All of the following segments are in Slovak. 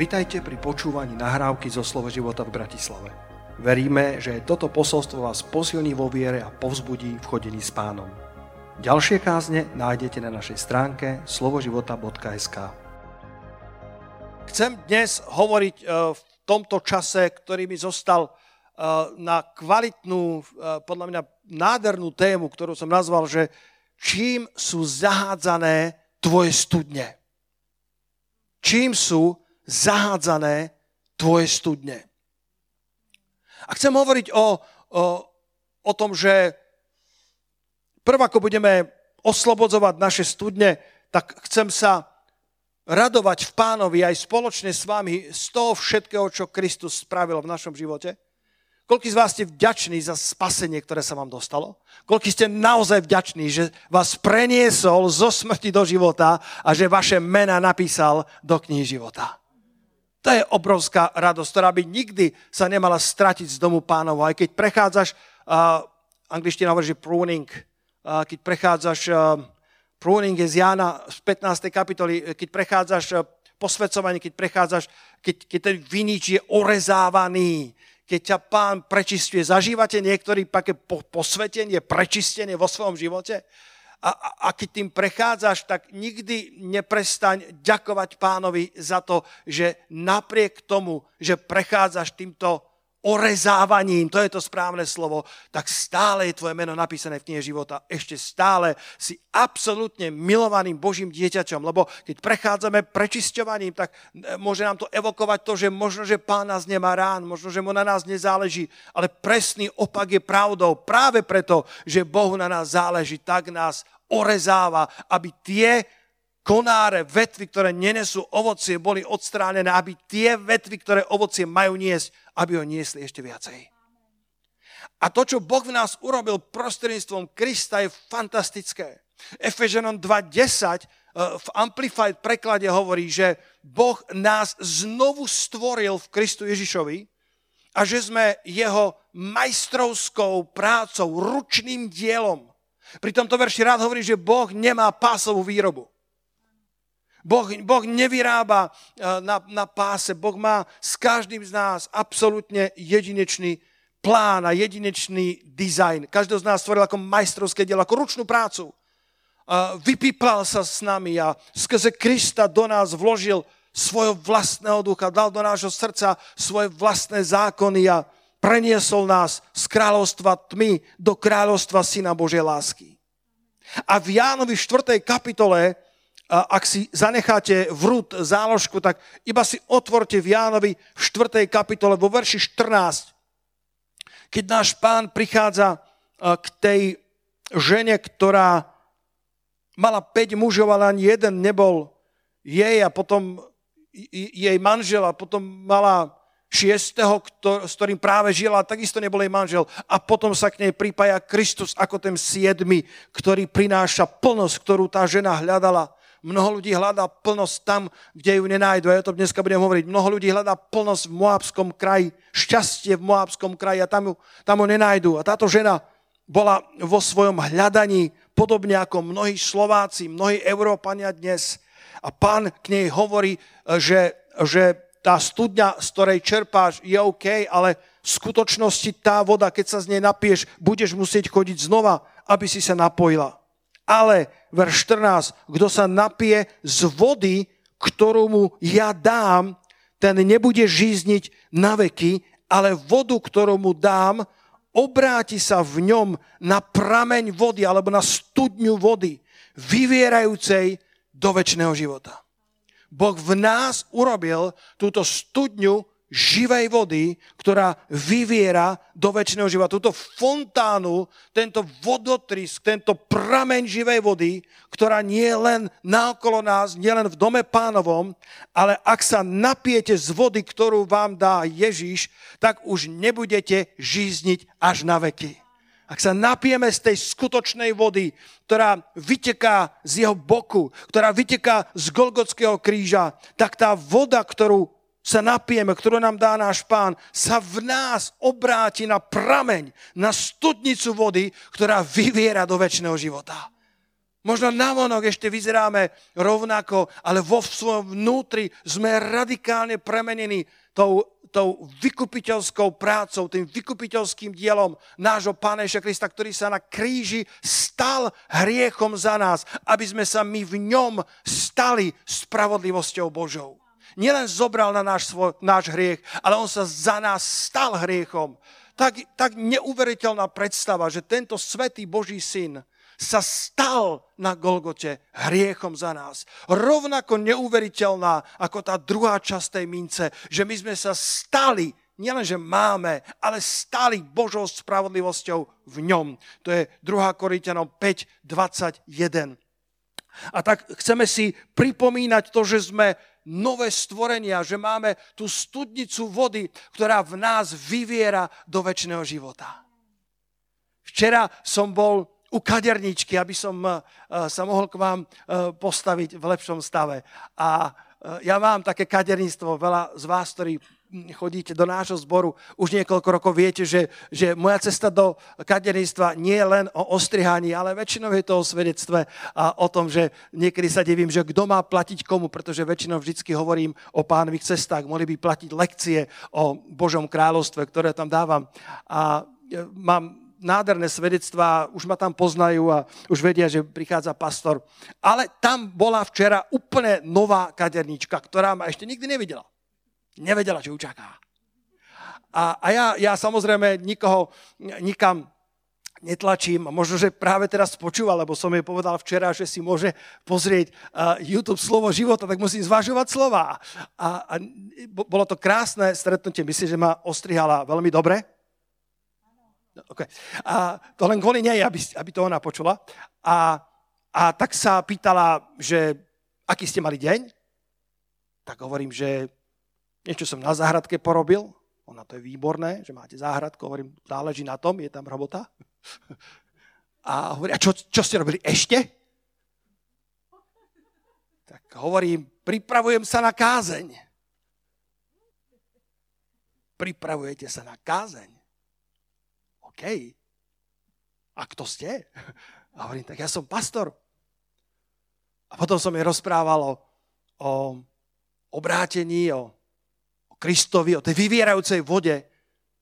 Vitajte pri počúvaní nahrávky zo Slovo života v Bratislave. Veríme, že toto posolstvo vás posilní vo viere a povzbudí v chodení s pánom. Ďalšie kázne nájdete na našej stránke slovoživota.sk Chcem dnes hovoriť e, v tomto čase, ktorý mi zostal e, na kvalitnú, e, podľa mňa nádhernú tému, ktorú som nazval, že čím sú zahádzané tvoje studne. Čím sú zahádzané tvoje studne. A chcem hovoriť o, o, o tom, že prv ako budeme oslobodzovať naše studne, tak chcem sa radovať v pánovi aj spoločne s vami z toho všetkého, čo Kristus spravil v našom živote. Koľko z vás ste vďační za spasenie, ktoré sa vám dostalo? Koľko ste naozaj vďační, že vás preniesol zo smrti do života a že vaše mena napísal do knihy života? To je obrovská radosť, ktorá by nikdy sa nemala stratiť z domu pánov. Aj keď prechádzaš, uh, angličtina hovorí, že pruning, uh, keď prechádzaš, uh, pruning je z Jána z 15. kapitoly, keď prechádzaš uh, posvedcovanie, keď prechádzaš, keď, keď ten vinič je orezávaný, keď ťa pán prečistuje. Zažívate niektorý také posvetenie, prečistenie vo svojom živote? A, a keď tým prechádzaš, tak nikdy neprestaň ďakovať pánovi za to, že napriek tomu, že prechádzaš týmto orezávaním, to je to správne slovo, tak stále je tvoje meno napísané v knihe života. Ešte stále si absolútne milovaným Božím dieťaťom, lebo keď prechádzame prečisťovaním, tak e, môže nám to evokovať to, že možno, že pán nás nemá rán, možno, že mu na nás nezáleží, ale presný opak je pravdou. Práve preto, že Bohu na nás záleží, tak nás orezáva, aby tie konáre, vetvy, ktoré nenesú ovocie, boli odstránené, aby tie vetvy, ktoré ovocie majú niesť, aby ho niesli ešte viacej. A to, čo Boh v nás urobil prostredníctvom Krista, je fantastické. Efeženom 2.10 eh, v Amplified preklade hovorí, že Boh nás znovu stvoril v Kristu Ježišovi a že sme jeho majstrovskou prácou, ručným dielom. Pri tomto verši rád hovorí, že Boh nemá pásovú výrobu. Boh, boh nevyrába eh, na, na páse, Boh má s každým z nás absolútne jedinečný plán a jedinečný dizajn. Každý z nás stvoril ako majstrovské dielo, ako ručnú prácu. Vypípal sa s nami a skrze Krista do nás vložil svojho vlastného ducha, dal do nášho srdca svoje vlastné zákony a preniesol nás z kráľovstva tmy do kráľovstva Syna Božej lásky. A v Jánovi 4. kapitole ak si zanecháte vrút záložku, tak iba si otvorte v Jánovi v 4. kapitole vo verši 14, keď náš pán prichádza k tej žene, ktorá mala 5 mužov, ale ani jeden nebol jej a potom jej manžel a potom mala šiestého, s ktorým práve žila, takisto nebol jej manžel. A potom sa k nej pripája Kristus ako ten siedmy, ktorý prináša plnosť, ktorú tá žena hľadala. Mnoho ľudí hľadá plnosť tam, kde ju nenájdu. A ja to dneska budem hovoriť. Mnoho ľudí hľadá plnosť v Moabskom kraji, šťastie v Moabskom kraji a tam ju, tam ju nenájdu. A táto žena bola vo svojom hľadaní podobne ako mnohí Slováci, mnohí Európania dnes. A pán k nej hovorí, že, že tá studňa, z ktorej čerpáš, je OK, ale v skutočnosti tá voda, keď sa z nej napieš, budeš musieť chodiť znova, aby si sa napojila. Ale, verš 14, kto sa napije z vody, ktorú mu ja dám, ten nebude žízniť na veky, ale vodu, ktorú mu dám, obráti sa v ňom na prameň vody alebo na studňu vody, vyvierajúcej do väčšného života. Boh v nás urobil túto studňu živej vody, ktorá vyviera do väčšného života. Túto fontánu, tento vodotrysk, tento prameň živej vody, ktorá nie je len naokolo nás, nie len v dome pánovom, ale ak sa napijete z vody, ktorú vám dá Ježíš, tak už nebudete žízniť až na veky. Ak sa napijeme z tej skutočnej vody, ktorá vyteká z jeho boku, ktorá vyteká z Golgotského kríža, tak tá voda, ktorú sa napijeme, ktorú nám dá náš pán, sa v nás obráti na prameň, na studnicu vody, ktorá vyviera do väčšného života. Možno navonok ešte vyzeráme rovnako, ale vo svojom vnútri sme radikálne premenení tou, tou vykupiteľskou prácou, tým vykupiteľským dielom nášho Pána Ježa Krista, ktorý sa na kríži stal hriechom za nás, aby sme sa my v ňom stali spravodlivosťou Božou. Nielen zobral na náš, svoj, náš hriech, ale on sa za nás stal hriechom. Tak, tak neuveriteľná predstava, že tento svetý Boží syn sa stal na Golgote hriechom za nás. Rovnako neuveriteľná ako tá druhá časť tej mince, že my sme sa stali nielen, že máme, ale stali Božou spravodlivosťou v ňom. To je 2. Korintianom 5, 21. A tak chceme si pripomínať to, že sme nové stvorenia, že máme tú studnicu vody, ktorá v nás vyviera do väčšného života. Včera som bol u kaderničky, aby som eh, sa mohol k vám eh, postaviť v lepšom stave. A eh, ja mám také kaderníctvo, veľa z vás, ktorí chodíte do nášho zboru, už niekoľko rokov viete, že, že moja cesta do kaderníctva nie je len o ostrihaní, ale väčšinou je to o svedectve a o tom, že niekedy sa divím, že kto má platiť komu, pretože väčšinou vždycky hovorím o pánových cestách, mohli by platiť lekcie o Božom kráľovstve, ktoré tam dávam. A mám nádherné svedectvá, už ma tam poznajú a už vedia, že prichádza pastor. Ale tam bola včera úplne nová kadernička, ktorá ma ešte nikdy nevidela. Nevedela, čo ju čaká. A, a ja, ja samozrejme nikoho nikam netlačím. Možno, že práve teraz počúva, lebo som jej povedal včera, že si môže pozrieť uh, YouTube Slovo života, tak musím zvažovať slova. A, a bolo to krásne stretnutie. Myslím, že ma ostrihala veľmi dobre Okay. A to len kvôli nej, aby, aby to ona počula. A, a tak sa pýtala, že aký ste mali deň? Tak hovorím, že niečo som na záhradke porobil. Ona to je výborné, že máte záhradku. Hovorím, záleží na tom, je tam robota. A hovorí, a čo, čo ste robili ešte? Tak hovorím, pripravujem sa na kázeň. Pripravujete sa na kázeň? OK. A kto ste? A hovorím, tak ja som pastor. A potom som jej rozprával o, o o Kristovi, o tej vyvierajúcej vode,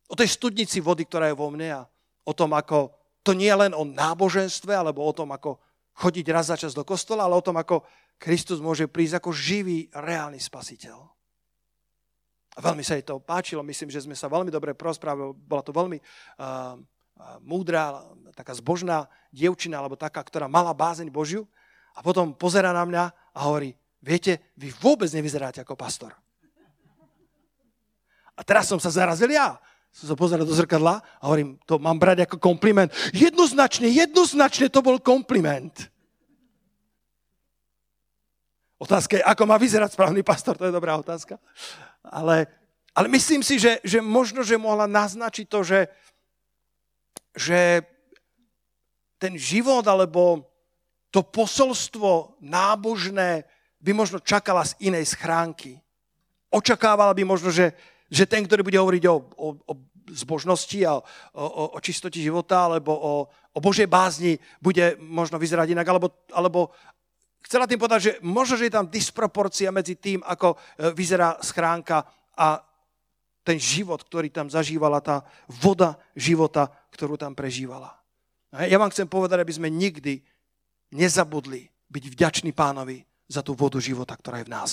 o tej studnici vody, ktorá je vo mne a o tom, ako to nie je len o náboženstve, alebo o tom, ako chodiť raz za čas do kostola, ale o tom, ako Kristus môže prísť ako živý, reálny spasiteľ. A veľmi sa jej to páčilo, myslím, že sme sa veľmi dobre prosprávali, bola to veľmi uh, múdra, taká zbožná dievčina, alebo taká, ktorá mala bázeň Božiu. A potom pozera na mňa a hovorí, viete, vy vôbec nevyzeráte ako pastor. A teraz som sa zarazil ja. Som sa pozeral do zrkadla a hovorím, to mám brať ako kompliment. Jednoznačne, jednoznačne to bol kompliment. Otázka je, ako má vyzerať správny pastor, to je dobrá otázka. Ale, ale myslím si, že, že možno, že mohla naznačiť to, že, že ten život alebo to posolstvo nábožné by možno čakala z inej schránky. Očakávala by možno, že, že ten, ktorý bude hovoriť o, o, o zbožnosti a o, o, o čistote života alebo o, o Božej bázni, bude možno vyzerať inak, alebo, alebo chcela tým povedať, že možno, že je tam disproporcia medzi tým, ako e, vyzerá schránka a ten život, ktorý tam zažívala, tá voda života, ktorú tam prežívala. Ja vám chcem povedať, aby sme nikdy nezabudli byť vďační pánovi za tú vodu života, ktorá je v nás.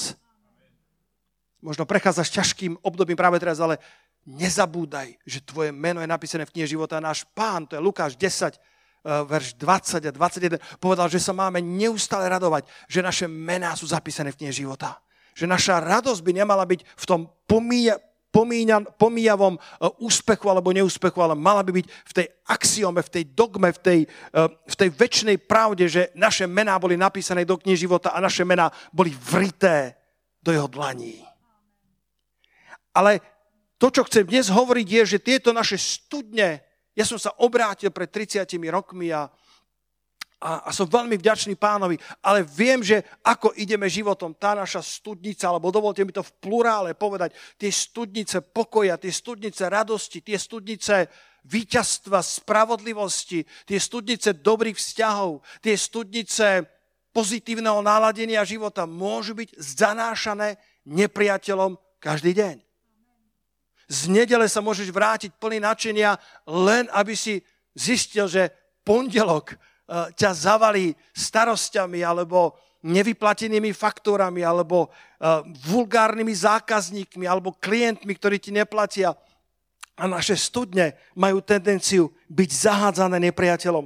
Možno prechádzaš ťažkým obdobím práve teraz, ale nezabúdaj, že tvoje meno je napísané v knihe života. Náš pán, to je Lukáš 10, Eh, verš 20 a 21, povedal, že sa máme neustále radovať, že naše mená sú zapísané v knihe života. Že naša radosť by nemala byť v tom pomíja, pomíňa, pomíjavom eh, úspechu alebo neúspechu, ale mala by byť v tej axiome, v tej dogme, v tej, eh, v tej väčšnej pravde, že naše mená boli napísané do knihy života a naše mená boli vrité do jeho dlaní. Ale to, čo chcem dnes hovoriť, je, že tieto naše studne ja som sa obrátil pred 30 rokmi a, a, a som veľmi vďačný pánovi, ale viem, že ako ideme životom, tá naša studnica, alebo dovolte mi to v plurále povedať, tie studnice pokoja, tie studnice radosti, tie studnice víťazstva, spravodlivosti, tie studnice dobrých vzťahov, tie studnice pozitívneho náladenia života môžu byť zanášané nepriateľom každý deň. Z nedele sa môžeš vrátiť plný nadšenia, len aby si zistil, že pondelok Eh, ťa zavalí starosťami alebo nevyplatenými faktúrami alebo eh, vulgárnymi zákazníkmi alebo klientmi, ktorí ti neplatia. A naše studne majú tendenciu byť zahádzané nepriateľom.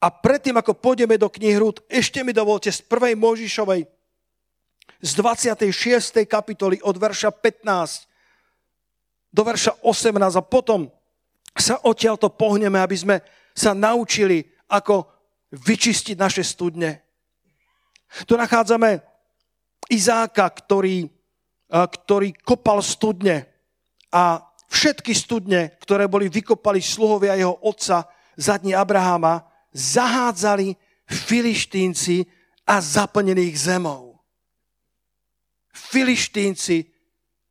A predtým, ako pôjdeme do knihy Hrúd, ešte mi dovolte z 1. Možišovej z 26. kapitoly od verša 15 do verša 18 a potom sa odtiaľto pohneme, aby sme sa naučili, ako vyčistiť naše studne. Tu nachádzame Izáka, ktorý, ktorý kopal studne a všetky studne, ktoré boli vykopali sluhovia jeho otca za dní Abraháma, zahádzali filištínci a zaplnení ich zemou. Filištínci,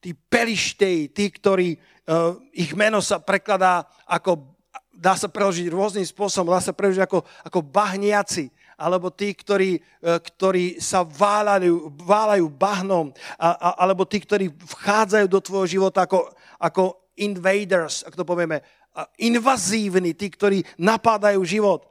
tí pelištej, tí, ktorí, uh, ich meno sa prekladá ako dá sa preložiť rôznym spôsobom, dá sa preložiť ako, ako bahniaci, alebo tí, ktorí, e, ktorí sa váľajú, váľajú bahnom, a, a, alebo tí, ktorí vchádzajú do tvojho života ako, ako invaders, ak to povieme, invazívni, tí, ktorí napádajú život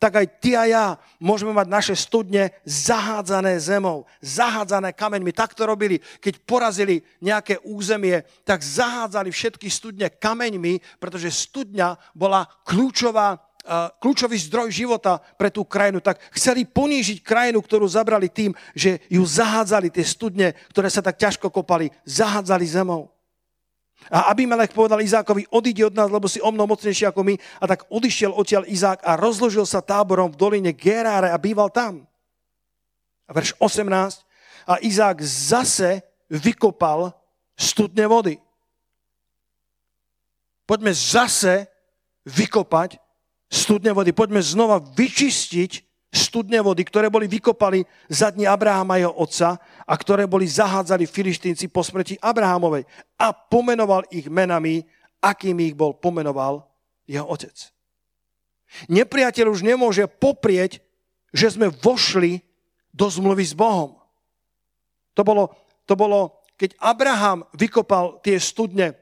tak aj ty a ja môžeme mať naše studne zahádzané zemou, zahádzané kameňmi. Tak to robili, keď porazili nejaké územie, tak zahádzali všetky studne kameňmi, pretože studňa bola kľúčová kľúčový zdroj života pre tú krajinu, tak chceli ponížiť krajinu, ktorú zabrali tým, že ju zahádzali, tie studne, ktoré sa tak ťažko kopali, zahádzali zemou. A Abimelech povedal Izákovi, odíde od nás, lebo si o mnou mocnejší ako my. A tak odišiel odtiaľ Izák a rozložil sa táborom v doline Geráre a býval tam. A verš 18. A Izák zase vykopal studne vody. Poďme zase vykopať studne vody. Poďme znova vyčistiť studne vody, ktoré boli vykopali za dní Abrahama jeho otca a ktoré boli zahádzali filištínci po smrti Abrahamovej. A pomenoval ich menami, akými ich bol pomenoval jeho otec. Nepriateľ už nemôže poprieť, že sme vošli do zmluvy s Bohom. To bolo, to bolo keď Abraham vykopal tie studne,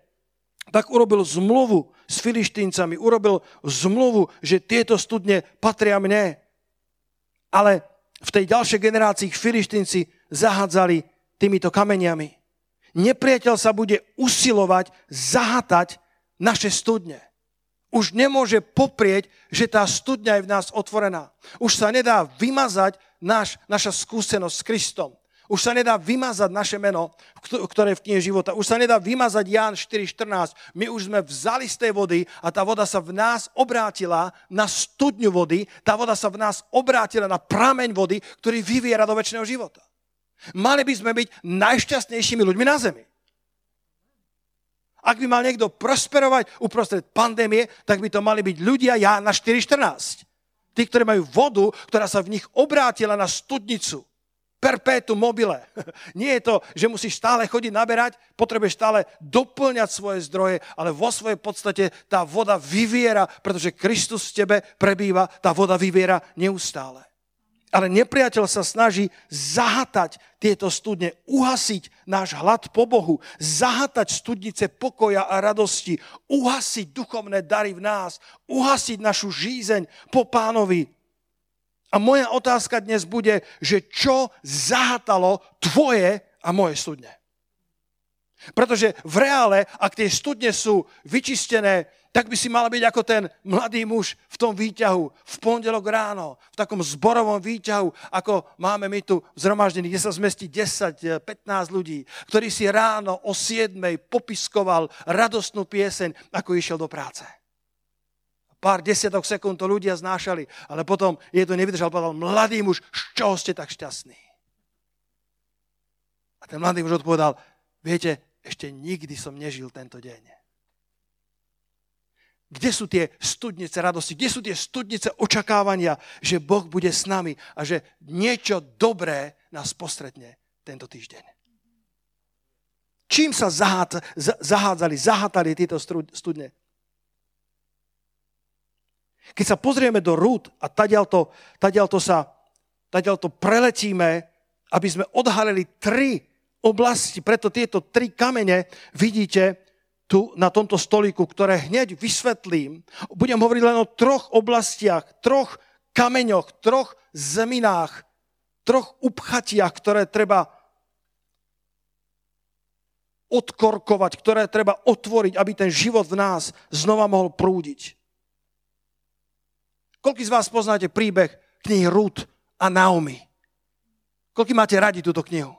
tak urobil zmluvu s filištíncami, urobil zmluvu, že tieto studne patria mne ale v tej ďalšej generácii filištinci zahádzali týmito kameniami. Nepriateľ sa bude usilovať zahatať naše studne. Už nemôže poprieť, že tá studňa je v nás otvorená. Už sa nedá vymazať naš, naša skúsenosť s Kristom. Už sa nedá vymazať naše meno, ktoré je v knihe života. Už sa nedá vymazať Ján 4.14. My už sme vzali z tej vody a tá voda sa v nás obrátila na studňu vody. Tá voda sa v nás obrátila na prameň vody, ktorý vyviera do väčšného života. Mali by sme byť najšťastnejšími ľuďmi na zemi. Ak by mal niekto prosperovať uprostred pandémie, tak by to mali byť ľudia ja na 4.14. Tí, ktorí majú vodu, ktorá sa v nich obrátila na studnicu perpétu mobile. Nie je to, že musíš stále chodiť naberať, potrebuješ stále doplňať svoje zdroje, ale vo svojej podstate tá voda vyviera, pretože Kristus v tebe prebýva, tá voda vyviera neustále. Ale nepriateľ sa snaží zahatať tieto studne, uhasiť náš hlad po Bohu, zahatať studnice pokoja a radosti, uhasiť duchovné dary v nás, uhasiť našu žízeň po pánovi, a moja otázka dnes bude, že čo zahatalo tvoje a moje studne. Pretože v reále, ak tie studne sú vyčistené, tak by si mal byť ako ten mladý muž v tom výťahu, v pondelok ráno, v takom zborovom výťahu, ako máme my tu zhromaždení, kde sa zmestí 10-15 ľudí, ktorý si ráno o 7 popiskoval radostnú pieseň, ako išiel do práce pár desiatok sekúnd to ľudia znášali, ale potom je to nevydržal, povedal, mladý muž, z čoho ste tak šťastný? A ten mladý muž odpovedal, viete, ešte nikdy som nežil tento deň. Kde sú tie studnice radosti? Kde sú tie studnice očakávania, že Boh bude s nami a že niečo dobré nás postretne tento týždeň? Čím sa zahádzali, zahátali tieto studne? Keď sa pozrieme do rúd a tadiaľto, tadiaľto sa tadiaľto preletíme, aby sme odhalili tri oblasti, preto tieto tri kamene vidíte, tu na tomto stolíku, ktoré hneď vysvetlím. Budem hovoriť len o troch oblastiach, troch kameňoch, troch zeminách, troch upchatiach, ktoré treba odkorkovať, ktoré treba otvoriť, aby ten život v nás znova mohol prúdiť. Koľký z vás poznáte príbeh knihy Ruth a Naomi? Koľký máte radi túto knihu?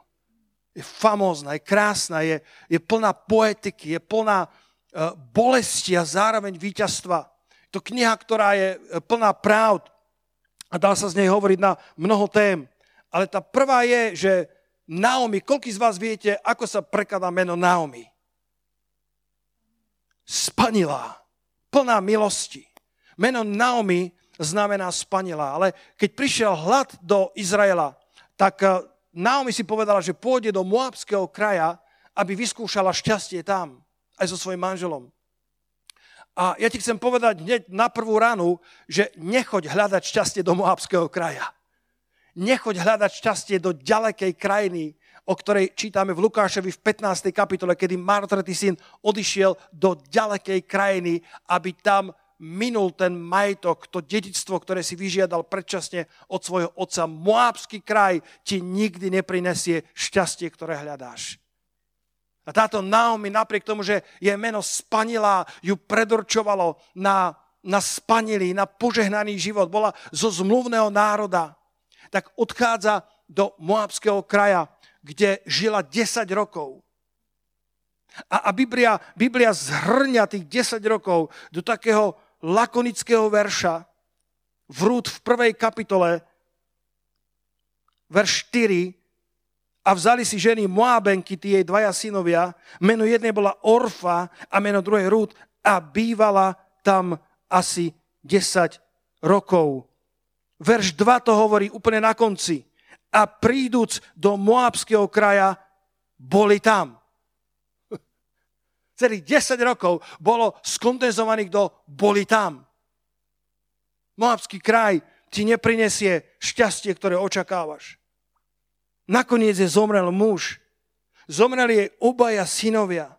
Je famózna, je krásna, je, je plná poetiky, je plná uh, bolesti a zároveň víťazstva. Je to kniha, ktorá je e, plná pravd a dá sa z nej hovoriť na mnoho tém. Ale tá prvá je, že Naomi, koľký z vás viete, ako sa prekladá meno Naomi? Spanilá, plná milosti. Meno Naomi znamená spanilá, ale keď prišiel hlad do Izraela, tak e, Naomi si povedala, že pôjde do Moabského kraja, aby vyskúšala šťastie tam, aj so svojím manželom. A ja ti chcem povedať hneď na prvú ranu, že nechoď hľadať šťastie do Moabského kraja. Nechoď hľadať šťastie do ďalekej krajiny, o ktorej čítame v Lukášovi v 15. kapitole, kedy martretý syn odišiel do ďalekej krajiny, aby tam minul ten majetok, to dedictvo, ktoré si vyžiadal predčasne od svojho otca. Moábsky kraj ti nikdy neprinesie šťastie, ktoré hľadáš. A táto Naomi, napriek tomu, že jej meno spanila, ju predurčovalo na, na spanilý, na požehnaný život, bola zo zmluvného národa, tak odchádza do Moabského kraja, kde žila 10 rokov. A, a Biblia, Biblia zhrňa tých 10 rokov do takého lakonického verša v Rúd v prvej kapitole, verš 4, a vzali si ženy Moabenky, tie jej dvaja synovia, meno jednej bola Orfa a meno druhej Rúd a bývala tam asi 10 rokov. Verš 2 to hovorí úplne na konci. A príduc do Moabského kraja, boli tam celých 10 rokov bolo skondenzovaných do boli tam. Moabský kraj ti neprinesie šťastie, ktoré očakávaš. Nakoniec je zomrel muž. Zomreli jej obaja synovia.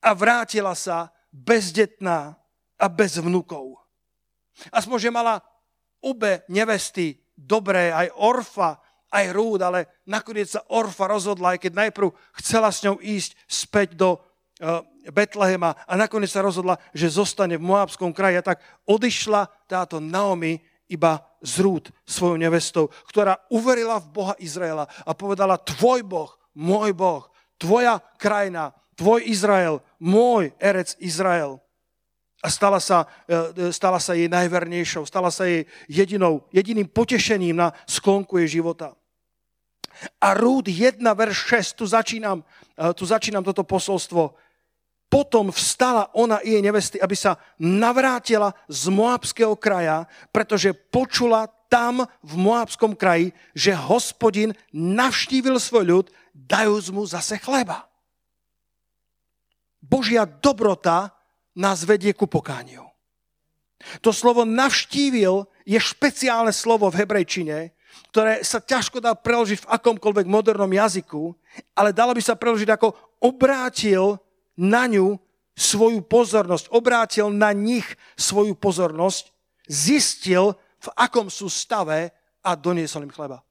A vrátila sa bezdetná a bez vnukov. Aspoň, že mala obe nevesty dobré, aj Orfa, aj Rúd, ale nakoniec sa Orfa rozhodla, aj keď najprv chcela s ňou ísť späť do Betlehema a nakoniec sa rozhodla, že zostane v Moabskom kraji. A tak odišla táto Naomi iba z rúd svojou nevestou, ktorá uverila v Boha Izraela a povedala, tvoj Boh, môj Boh, tvoja krajina, tvoj Izrael, môj erec Izrael. A stala sa, eh, stala sa jej najvernejšou, stala sa jej jedinou, jediným potešením na sklonku jej života. A Rúd 1, verš 6, tu začínam, eh, tu začínam toto posolstvo potom vstala ona i jej nevesty, aby sa navrátila z Moabského kraja, pretože počula tam v Moabskom kraji, že hospodin navštívil svoj ľud, dajúc mu zase chleba. Božia dobrota nás vedie ku pokániu. To slovo navštívil je špeciálne slovo v hebrejčine, ktoré sa ťažko dá preložiť v akomkoľvek modernom jazyku, ale dalo by sa preložiť ako obrátil na ňu svoju pozornosť, obrátil na nich svoju pozornosť, zistil, v akom sú stave a doniesol im chleba.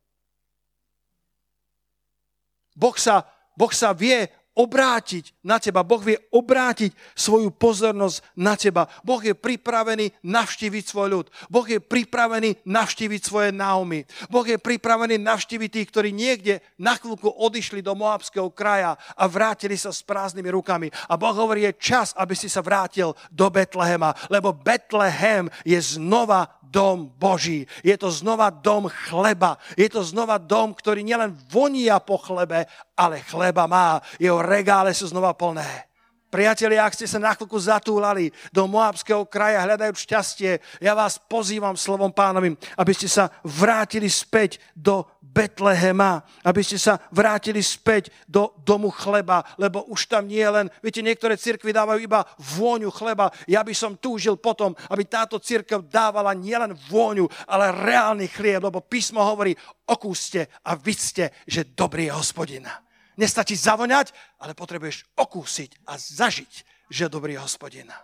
Boh sa, boh sa vie obrátiť na teba. Boh vie obrátiť svoju pozornosť na teba. Boh je pripravený navštíviť svoj ľud. Boh je pripravený navštíviť svoje náumy. Boh je pripravený navštíviť tých, ktorí niekde na chvíľku odišli do Moabského kraja a vrátili sa s prázdnymi rukami. A Boh hovorí, je čas, aby si sa vrátil do Betlehema, lebo Betlehem je znova dom Boží. Je to znova dom chleba. Je to znova dom, ktorý nielen vonia po chlebe, ale chleba má. Jeho regále sú znova plné. Priatelia, ak ste sa na chvíľku zatúlali do Moabského kraja, hľadajú šťastie, ja vás pozývam slovom pánovým, aby ste sa vrátili späť do Betlehema, aby ste sa vrátili späť do domu chleba, lebo už tam nie len, viete, niektoré cirkvy dávajú iba vôňu chleba. Ja by som túžil potom, aby táto cirkev dávala nielen vôňu, ale reálny chlieb, lebo písmo hovorí, okúste a vidzte, že dobrý je hospodina. Nestačí zavoňať, ale potrebuješ okúsiť a zažiť, že dobrý je hospodina.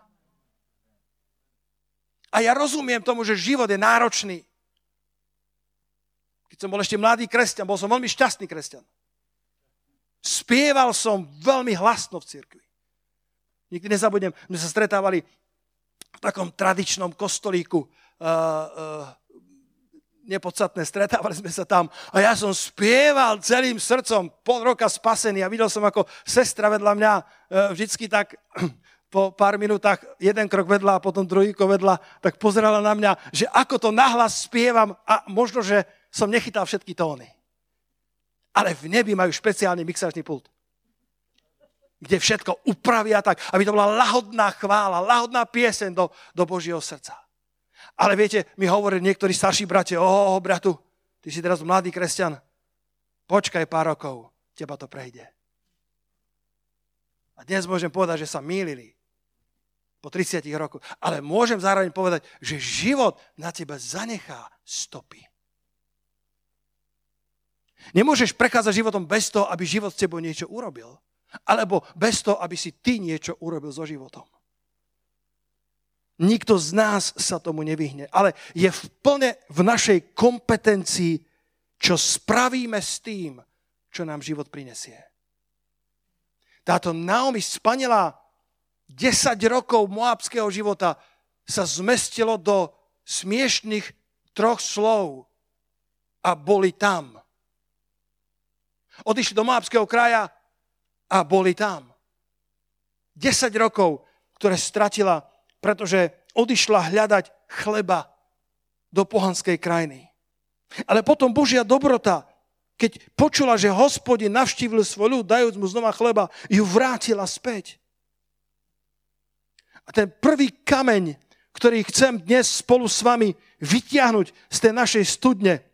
A ja rozumiem tomu, že život je náročný. Keď som bol ešte mladý kresťan, bol som veľmi šťastný kresťan. Spieval som veľmi hlasno v cirkvi. Nikdy nezabudnem, my sa stretávali v takom tradičnom kostolíku uh, uh, nepodstatné, stretávali sme sa tam a ja som spieval celým srdcom pol roka spasený a videl som, ako sestra vedľa mňa e, vždycky tak po pár minútach jeden krok vedľa a potom druhý krok vedľa, tak pozerala na mňa, že ako to nahlas spievam a možno, že som nechytal všetky tóny. Ale v nebi majú špeciálny mixačný pult kde všetko upravia tak, aby to bola lahodná chvála, lahodná pieseň do, do Božieho srdca. Ale viete, mi hovorí niektorí starší bratia, o, bratu, ty si teraz mladý kresťan, počkaj pár rokov, teba to prejde. A dnes môžem povedať, že sa mýlili po 30 rokoch. Ale môžem zároveň povedať, že život na teba zanechá stopy. Nemôžeš prechádzať životom bez toho, aby život s tebou niečo urobil. Alebo bez toho, aby si ty niečo urobil so životom. Nikto z nás sa tomu nevyhne. Ale je v plne v našej kompetencii, čo spravíme s tým, čo nám život prinesie. Táto Naomi spanila 10 rokov moabského života sa zmestilo do smiešných troch slov a boli tam. Odišli do moabského kraja a boli tam. 10 rokov, ktoré stratila pretože odišla hľadať chleba do pohanskej krajiny. Ale potom Božia dobrota, keď počula, že hospodin navštívil svoj ľud, dajúc mu znova chleba, ju vrátila späť. A ten prvý kameň, ktorý chcem dnes spolu s vami vytiahnuť z tej našej studne,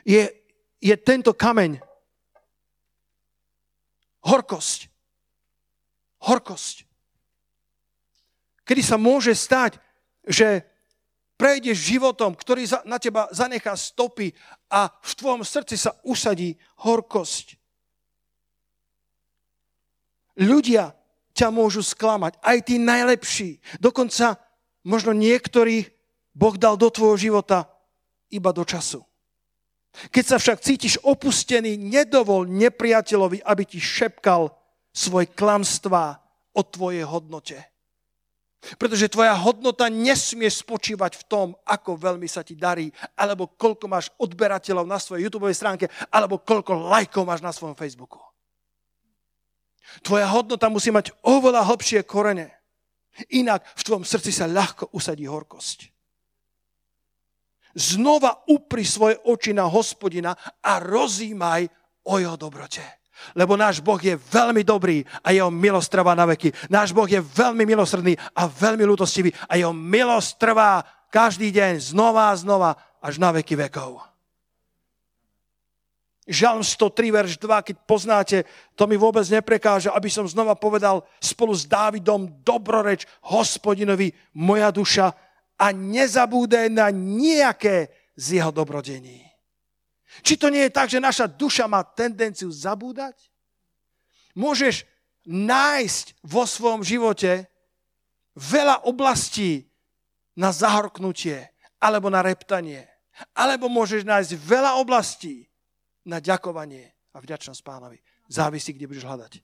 je, je tento kameň. Horkosť. Horkosť. Kedy sa môže stať, že prejdeš životom, ktorý na teba zanechá stopy a v tvojom srdci sa usadí horkosť. Ľudia ťa môžu sklamať, aj tí najlepší. Dokonca možno niektorých Boh dal do tvojho života iba do času. Keď sa však cítiš opustený, nedovol nepriateľovi, aby ti šepkal svoje klamstvá o tvojej hodnote. Pretože tvoja hodnota nesmie spočívať v tom, ako veľmi sa ti darí, alebo koľko máš odberateľov na svojej YouTube stránke, alebo koľko lajkov máš na svojom Facebooku. Tvoja hodnota musí mať oveľa hlbšie korene. Inak v tvojom srdci sa ľahko usadí horkosť. Znova upri svoje oči na hospodina a rozímaj o jeho dobrote. Lebo náš Boh je veľmi dobrý a jeho milosť trvá na veky. Náš Boh je veľmi milosrdný a veľmi ľútostivý a jeho milosť trvá každý deň znova a znova až na veky vekov. Žalm 103, verš 2, keď poznáte, to mi vôbec neprekáže, aby som znova povedal spolu s Dávidom dobroreč hospodinovi moja duša a nezabúdaj na nejaké z jeho dobrodení. Či to nie je tak, že naša duša má tendenciu zabúdať? Môžeš nájsť vo svojom živote veľa oblastí na zahorknutie alebo na reptanie. Alebo môžeš nájsť veľa oblastí na ďakovanie a vďačnosť pánovi. Závisí, kde budeš hľadať.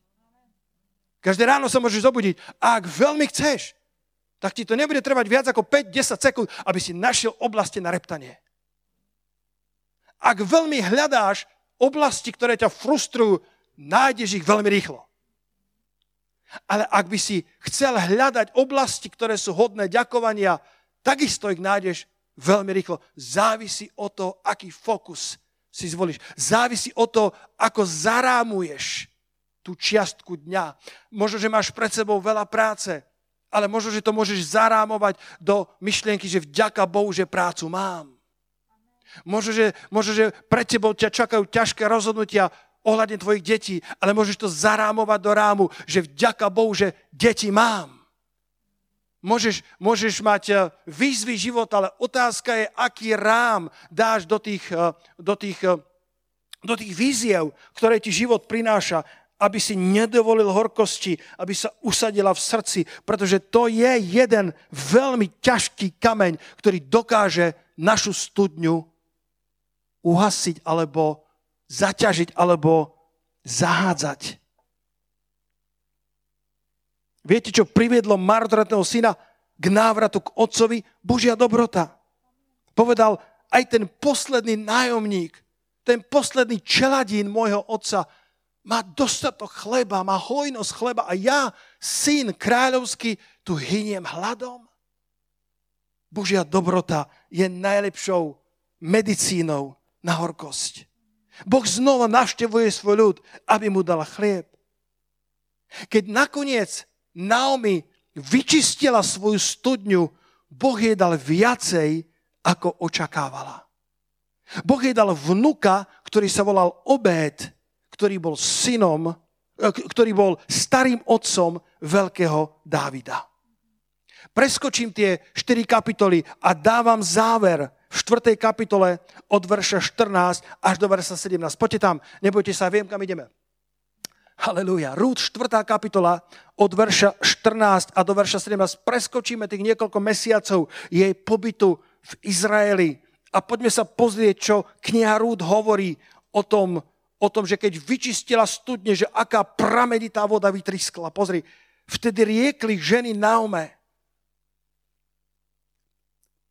Každé ráno sa môžeš zobudiť a ak veľmi chceš, tak ti to nebude trvať viac ako 5-10 sekúnd, aby si našiel oblasti na reptanie. Ak veľmi hľadáš oblasti, ktoré ťa frustrujú, nájdeš ich veľmi rýchlo. Ale ak by si chcel hľadať oblasti, ktoré sú hodné ďakovania, takisto ich nájdeš veľmi rýchlo. Závisí o to, aký fokus si zvolíš. Závisí o to, ako zarámuješ tú čiastku dňa. Možno, že máš pred sebou veľa práce, ale možno, že to môžeš zarámovať do myšlienky, že vďaka Bohu, že prácu mám. Možno, že, možno, že pred tebou ťa čakajú ťažké rozhodnutia ohľadne tvojich detí, ale môžeš to zarámovať do rámu, že vďaka Bohu, že deti mám. Môžeš, môžeš mať eh, výzvy života, ale otázka je, aký rám dáš do tých, eh, do tých, eh, do tých víziev, ktoré ti život prináša, aby si nedovolil horkosti, aby sa usadila v srdci, pretože to je jeden veľmi ťažký kameň, ktorý dokáže našu studňu uhasiť alebo zaťažiť alebo zahádzať. Viete, čo priviedlo marnotratného syna k návratu k otcovi? Božia dobrota. Povedal, aj ten posledný nájomník, ten posledný čeladín môjho otca má dostatok chleba, má hojnosť chleba a ja, syn kráľovský, tu hyniem hladom. Božia dobrota je najlepšou medicínou na horkosť. Boh znova navštevuje svoj ľud, aby mu dal chlieb. Keď nakoniec Naomi vyčistila svoju studňu, Boh jej dal viacej, ako očakávala. Boh jej dal vnuka, ktorý sa volal Obed, ktorý bol synom, e, ktorý bol starým otcom veľkého Dávida. Preskočím tie 4 kapitoly a dávam záver 4. kapitole od verša 14 až do verša 17. Poďte tam, nebojte sa, viem, kam ideme. Halelúja. Rúd 4. kapitola od verša 14 a do verša 17. Preskočíme tých niekoľko mesiacov jej pobytu v Izraeli a poďme sa pozrieť, čo kniha Rúd hovorí o tom, o tom, že keď vyčistila studne, že aká pramenitá voda vytriskla. Pozri, vtedy riekli ženy Naume,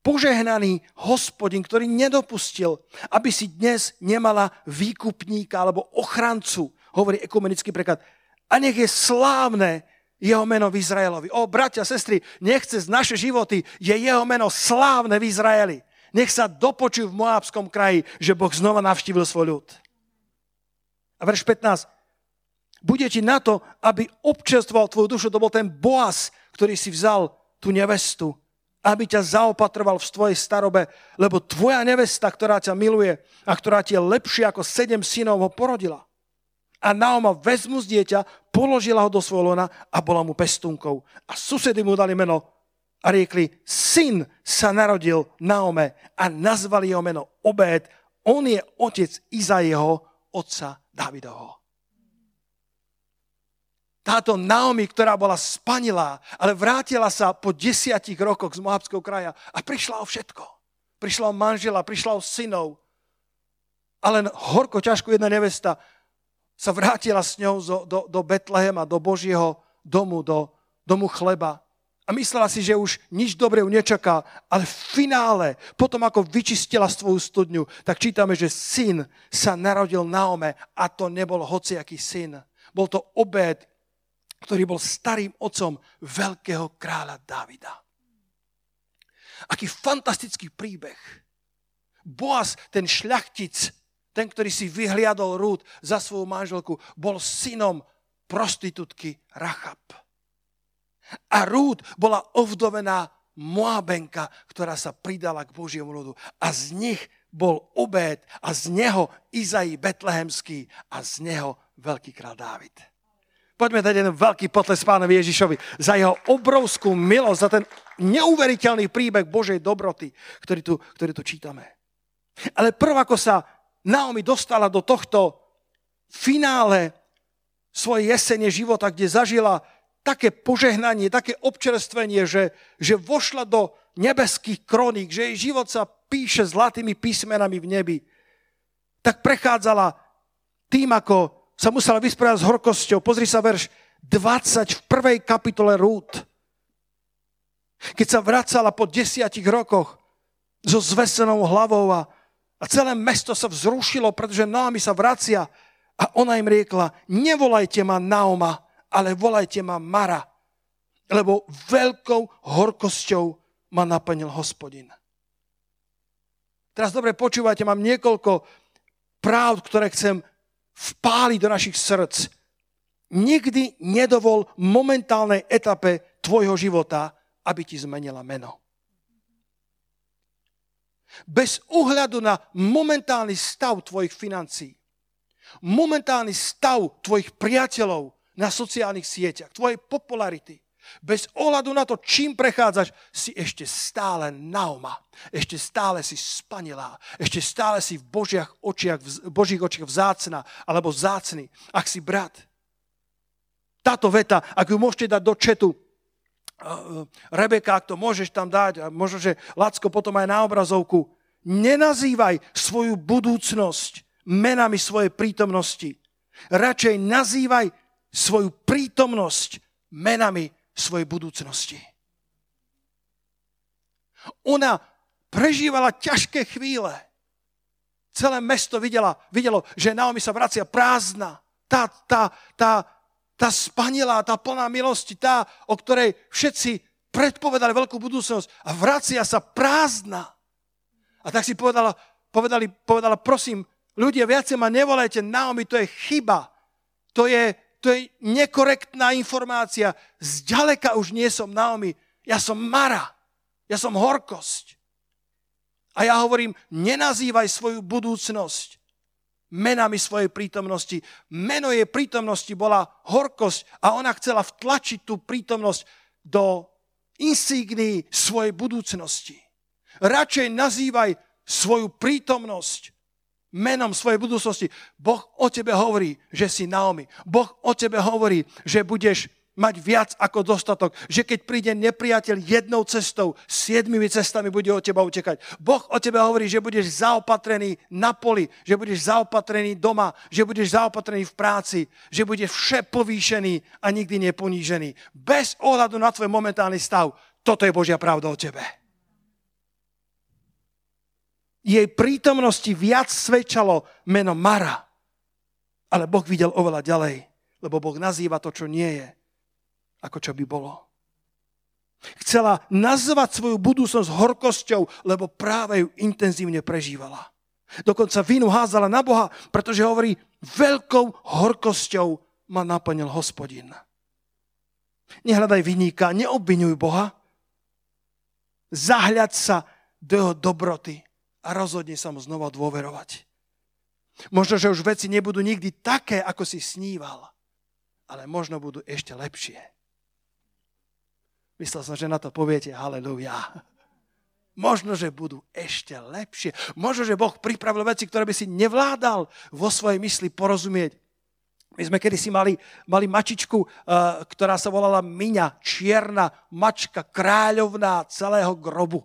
požehnaný hospodin, ktorý nedopustil, aby si dnes nemala výkupníka alebo ochrancu, hovorí ekumenický preklad. A nech je slávne jeho meno v Izraelovi. O, bratia, sestry, nechce z naše životy, je jeho meno slávne v Izraeli. Nech sa dopočujú v Moábskom kraji, že Boh znova navštívil svoj ľud. A verš 15. Bude ti na to, aby občerstvoval tvoju dušu, to bol ten Boaz, ktorý si vzal tú nevestu aby ťa zaopatroval v tvojej starobe, lebo tvoja nevesta, ktorá ťa miluje a ktorá ti je lepšia ako sedem synov, ho porodila. A Naoma vezmu z dieťa, položila ho do svojho lona a bola mu pestúnkou. A susedy mu dali meno a riekli, syn sa narodil Naome a nazvali jeho meno Obed. On je otec Izaiho, otca Davidovho táto Naomi, ktorá bola spanilá, ale vrátila sa po desiatich rokoch z Moabského kraja a prišla o všetko. Prišla o manžela, prišla o synov. Ale horko ťažko jedna nevesta sa vrátila s ňou do, do, do Betlehema, do Božieho domu, do domu chleba. A myslela si, že už nič dobre ju nečaká, ale v finále, potom ako vyčistila svoju studňu, tak čítame, že syn sa narodil Naome a to nebol hociaký syn. Bol to obed, ktorý bol starým otcom veľkého kráľa Davida. Aký fantastický príbeh. Boaz, ten šľachtic, ten, ktorý si vyhliadol rúd za svoju manželku, bol synom prostitútky Rachab. A Rúd bola ovdovená Moabenka, ktorá sa pridala k Božiemu ľudu. A z nich bol Obed a z neho Izai Betlehemský a z neho veľký král Dávid. Poďme dať jeden veľký potles pánovi Ježišovi za jeho obrovskú milosť, za ten neuveriteľný príbeh Božej dobroty, ktorý tu, ktorý tu čítame. Ale prv, ako sa Naomi dostala do tohto finále svojej jesene života, kde zažila také požehnanie, také občerstvenie, že, že vošla do nebeských kroník, že jej život sa píše zlatými písmenami v nebi, tak prechádzala tým, ako sa musela vysporiadať s horkosťou. Pozri sa verš 20 v prvej kapitole Rút. Keď sa vracala po desiatich rokoch so zvesenou hlavou a, a celé mesto sa vzrušilo, pretože Naomi sa vracia a ona im riekla, nevolajte ma Naoma, ale volajte ma Mara, lebo veľkou horkosťou ma naplnil hospodin. Teraz dobre počúvajte, mám niekoľko práv, ktoré chcem vpáli do našich srdc. nikdy nedovol momentálnej etape tvojho života, aby ti zmenila meno. Bez ohľadu na momentálny stav tvojich financií, momentálny stav tvojich priateľov na sociálnych sieťach, tvojej popularity, bez ohľadu na to, čím prechádzaš, si ešte stále naoma. Ešte stále si spanilá. Ešte stále si v Božiach očiach, Božích očiach vzácna alebo vzácný. Ak si brat. Táto veta, ak ju môžete dať do četu, Rebeka, ak to môžeš tam dať, a možno, že Lacko potom aj na obrazovku, nenazývaj svoju budúcnosť menami svojej prítomnosti. Radšej nazývaj svoju prítomnosť menami svojej budúcnosti. Ona prežívala ťažké chvíle. Celé mesto videla, videlo, že Naomi sa vracia prázdna. Tá, tá, tá, tá spanilá, tá plná milosti, tá, o ktorej všetci predpovedali veľkú budúcnosť a vracia sa prázdna. A tak si povedala, povedali, povedala, prosím, ľudia, viacej ma nevolajte, Naomi, to je chyba. To je, to je nekorektná informácia. Zďaleka už nie som Naomi. Ja som Mara. Ja som horkosť. A ja hovorím, nenazývaj svoju budúcnosť menami svojej prítomnosti. Meno jej prítomnosti bola horkosť a ona chcela vtlačiť tú prítomnosť do insígnií svojej budúcnosti. Radšej nazývaj svoju prítomnosť menom svojej budúcnosti. Boh o tebe hovorí, že si Naomi. Boh o tebe hovorí, že budeš mať viac ako dostatok. Že keď príde nepriateľ jednou cestou, siedmimi cestami bude od teba utekať. Boh o tebe hovorí, že budeš zaopatrený na poli, že budeš zaopatrený doma, že budeš zaopatrený v práci, že budeš vše povýšený a nikdy neponížený. Bez ohľadu na tvoj momentálny stav. Toto je Božia pravda o tebe jej prítomnosti viac svedčalo meno Mara. Ale Boh videl oveľa ďalej, lebo Boh nazýva to, čo nie je, ako čo by bolo. Chcela nazvať svoju budúcnosť horkosťou, lebo práve ju intenzívne prežívala. Dokonca vínu házala na Boha, pretože hovorí, veľkou horkosťou ma naplnil hospodin. Nehľadaj vyníka, neobvinuj Boha. Zahľad sa do jeho dobroty a rozhodne sa mu znova dôverovať. Možno, že už veci nebudú nikdy také, ako si sníval, ale možno budú ešte lepšie. Myslel som, že na to poviete haleluja. Možno, že budú ešte lepšie. Možno, že Boh pripravil veci, ktoré by si nevládal vo svojej mysli porozumieť. My sme kedysi mali, mali mačičku, uh, ktorá sa volala Miňa, čierna mačka, kráľovná celého grobu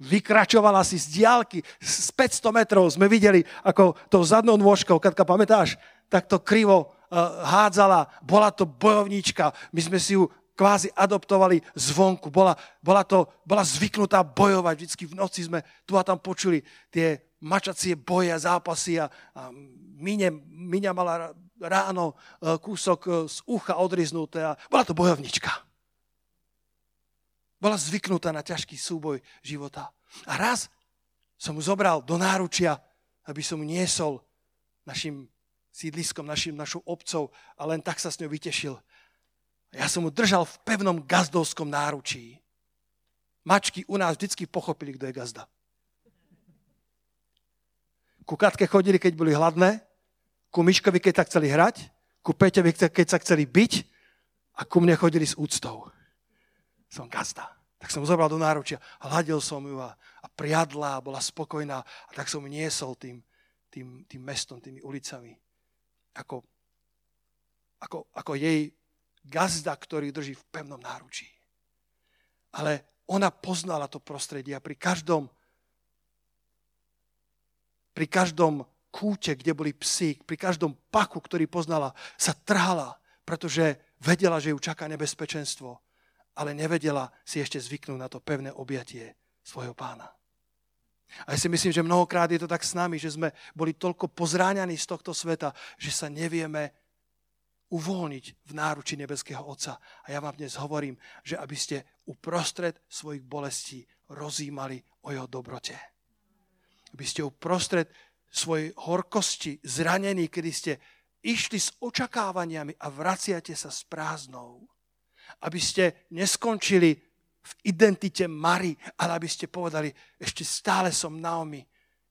vykračovala si z diálky, z 500 metrov sme videli, ako tou zadnou nôžkou, Katka, pamätáš, tak to krivo uh, hádzala, bola to bojovníčka, my sme si ju kvázi adoptovali zvonku, bola, bola, to, bola zvyknutá bojovať, vždycky v noci sme tu a tam počuli tie mačacie boje a zápasy a, a Miňa, Miňa mala ráno uh, kúsok uh, z ucha odriznuté a bola to bojovnička. Bola zvyknutá na ťažký súboj života. A raz som mu zobral do náručia, aby som mu niesol našim sídliskom, našim, našou obcov a len tak sa s ňou vytešil. Ja som mu držal v pevnom gazdovskom náručí. Mačky u nás vždycky pochopili, kto je gazda. Ku Katke chodili, keď boli hladné, ku Miškovi, keď sa chceli hrať, ku Peťovi, keď sa chceli byť a ku mne chodili s úctou som gazda. Tak som zobral do náručia, hladil som ju a, a priadla, bola spokojná a tak som ju niesol tým, tým, tým mestom, tými ulicami. Ako, ako, ako jej gazda, ktorý drží v pevnom náručí. Ale ona poznala to prostredie a pri každom pri každom kúte, kde boli psi, pri každom paku, ktorý poznala, sa trhala, pretože vedela, že ju čaká nebezpečenstvo ale nevedela si ešte zvyknúť na to pevné objatie svojho pána. A ja si myslím, že mnohokrát je to tak s nami, že sme boli toľko pozráňaní z tohto sveta, že sa nevieme uvoľniť v náruči nebeského Otca. A ja vám dnes hovorím, že aby ste uprostred svojich bolestí rozímali o jeho dobrote. Aby ste uprostred svojej horkosti, zranení, kedy ste išli s očakávaniami a vraciate sa s prázdnou. Aby ste neskončili v identite Mary, ale aby ste povedali, ešte stále som Naomi.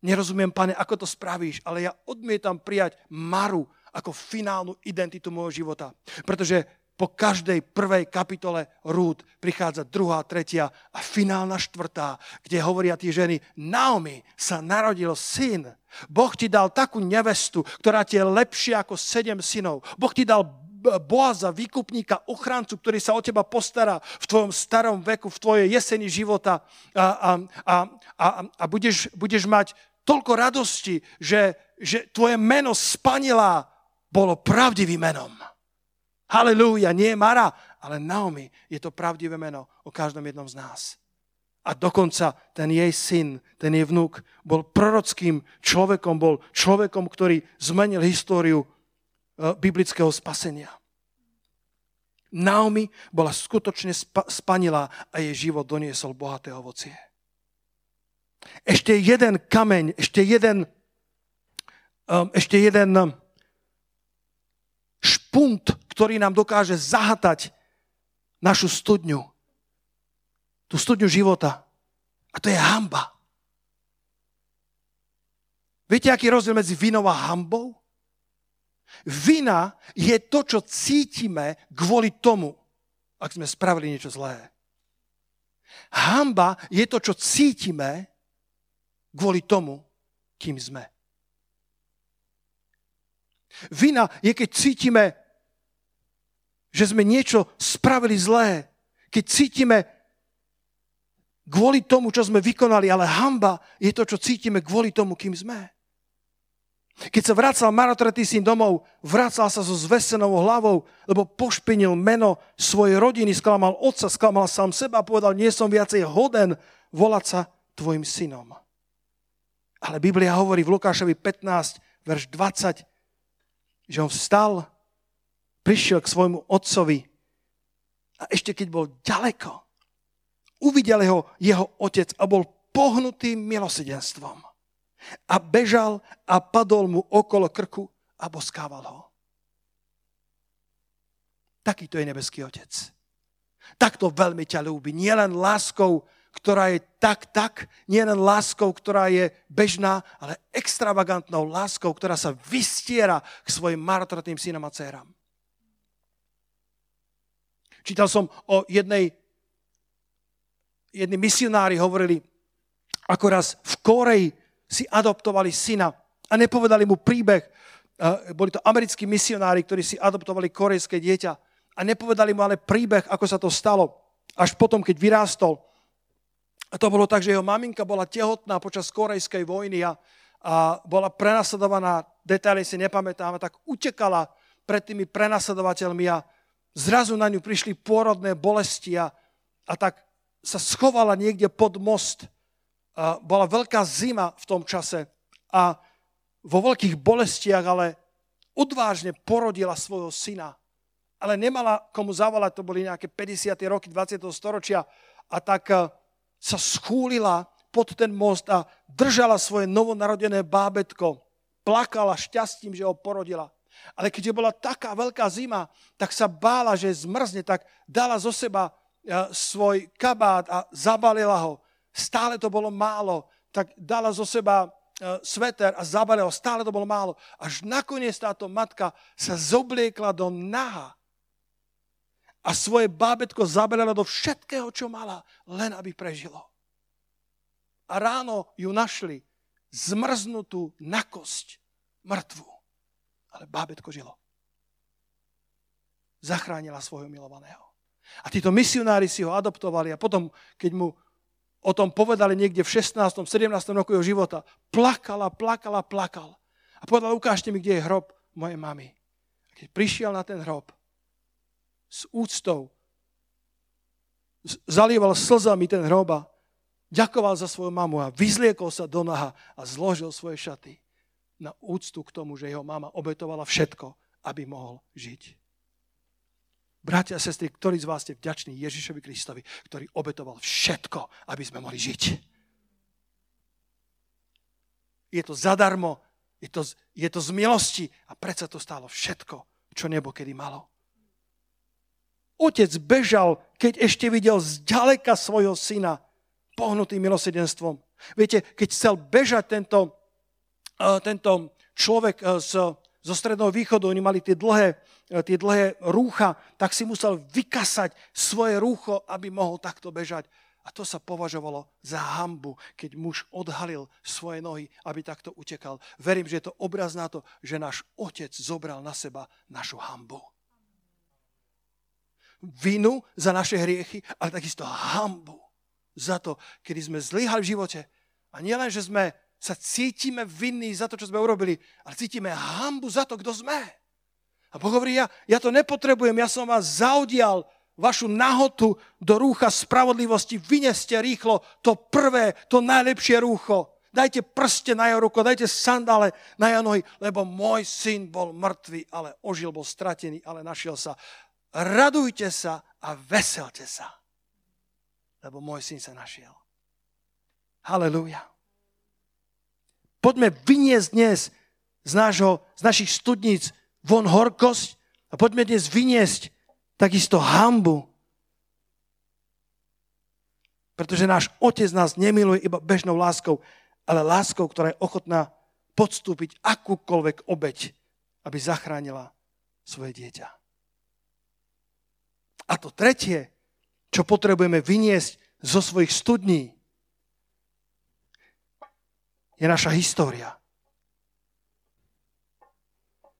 Nerozumiem, pane, ako to spravíš, ale ja odmietam prijať Maru ako finálnu identitu môjho života. Pretože po každej prvej kapitole Rúd prichádza druhá, tretia a finálna štvrtá, kde hovoria tie ženy, Naomi sa narodil syn. Boh ti dal takú nevestu, ktorá ti je lepšia ako sedem synov. Boh ti dal Boaza, výkupníka, ochrancu, ktorý sa o teba postará v tvojom starom veku, v tvojej jeseni života a, a, a, a, budeš, budeš mať toľko radosti, že, že tvoje meno spanilá bolo pravdivým menom. Halelúja, nie Mara, ale Naomi je to pravdivé meno o každom jednom z nás. A dokonca ten jej syn, ten jej vnúk, bol prorockým človekom, bol človekom, ktorý zmenil históriu biblického spasenia. Naomi bola skutočne spanilá a jej život doniesol bohaté ovocie. Ešte jeden kameň, ešte jeden, um, ešte jeden um, špunt, ktorý nám dokáže zahatať našu studňu. Tú studňu života. A to je hamba. Viete, aký je rozdiel medzi vinou a hambou? Vina je to, čo cítime kvôli tomu, ak sme spravili niečo zlé. Hamba je to, čo cítime kvôli tomu, kým sme. Vina je, keď cítime, že sme niečo spravili zlé. Keď cítime kvôli tomu, čo sme vykonali, ale hamba je to, čo cítime kvôli tomu, kým sme. Keď sa vracal marotretý syn domov, vracal sa so zvesenou hlavou, lebo pošpinil meno svojej rodiny, sklamal otca, sklamal sám seba a povedal, nie som viacej hoden volať sa tvojim synom. Ale Biblia hovorí v Lukášovi 15, verš 20, že on vstal, prišiel k svojmu otcovi a ešte keď bol ďaleko, uvidel jeho, jeho otec a bol pohnutý milosedenstvom. A bežal a padol mu okolo krku a boskával ho. Takýto je nebeský otec. Takto veľmi ťa ľúbi. Nielen láskou ktorá je tak, tak, nie len láskou, ktorá je bežná, ale extravagantnou láskou, ktorá sa vystiera k svojim marotratným synom a dcerám. Čítal som o jednej, jedni misionári hovorili, ako raz v Koreji si adoptovali syna a nepovedali mu príbeh. Boli to americkí misionári, ktorí si adoptovali korejské dieťa a nepovedali mu ale príbeh, ako sa to stalo. Až potom, keď vyrástol, a to bolo tak, že jeho maminka bola tehotná počas korejskej vojny a, a bola prenasledovaná, detaily si nepamätám, tak utekala pred tými prenasledovateľmi a zrazu na ňu prišli pôrodné bolesti a, a tak sa schovala niekde pod most. Bola veľká zima v tom čase a vo veľkých bolestiach, ale odvážne porodila svojho syna. Ale nemala komu zavolať, to boli nejaké 50. roky 20. storočia a tak sa schúlila pod ten most a držala svoje novonarodené bábetko. Plakala šťastím, že ho porodila. Ale keď bola taká veľká zima, tak sa bála, že zmrzne, tak dala zo seba e, svoj kabát a zabalila ho. Stále to bolo málo, tak dala zo seba e, sveter a zabalila ho. Stále to bolo málo. Až nakoniec táto matka sa zobliekla do naha a svoje bábetko zaberala do všetkého, čo mala, len aby prežilo. A ráno ju našli zmrznutú na kosť, mŕtvu. Ale bábetko žilo. Zachránila svojho milovaného. A títo misionári si ho adoptovali a potom, keď mu o tom povedali niekde v 16. 17. roku jeho života, plakala, plakala, plakal. A povedal, ukážte mi, kde je hrob mojej mamy. A keď prišiel na ten hrob, s úctou. Zalieval slzami ten hroba, ďakoval za svoju mamu a vyzliekol sa do naha a zložil svoje šaty na úctu k tomu, že jeho mama obetovala všetko, aby mohol žiť. Bratia a sestry, ktorí z vás ste vďační Ježišovi Kristovi, ktorý obetoval všetko, aby sme mohli žiť. Je to zadarmo, Je to, je to z milosti a predsa to stálo všetko, čo nebo kedy malo. Otec bežal, keď ešte videl zďaleka svojho syna pohnutý milosedenstvom. Viete, keď chcel bežať tento, uh, tento človek uh, z, zo stredného východu, oni mali tie dlhé, uh, tie dlhé rúcha, tak si musel vykasať svoje rúcho, aby mohol takto bežať. A to sa považovalo za hambu, keď muž odhalil svoje nohy, aby takto utekal. Verím, že je to obraz na to, že náš otec zobral na seba našu hambu. Vinu za naše hriechy, ale takisto hambu za to, kedy sme zlyhali v živote. A nielen, že sme sa cítime vinní za to, čo sme urobili, ale cítime hambu za to, kto sme. A Boh hovorí, ja, ja to nepotrebujem, ja som vás zaudial, vašu nahotu do rúcha spravodlivosti, vyneste rýchlo to prvé, to najlepšie rúcho. Dajte prste na jeho ruko, dajte sandále na jeho nohy, lebo môj syn bol mŕtvý, ale ožil, bol stratený, ale našiel sa. Radujte sa a veselte sa, lebo môj syn sa našiel. Halelúja. Poďme vyniesť dnes z, nášho, z našich studníc von horkosť a poďme dnes vyniesť takisto hambu. Pretože náš otec nás nemiluje iba bežnou láskou, ale láskou, ktorá je ochotná podstúpiť akúkoľvek obeď, aby zachránila svoje dieťa. A to tretie, čo potrebujeme vyniesť zo svojich studní, je naša história.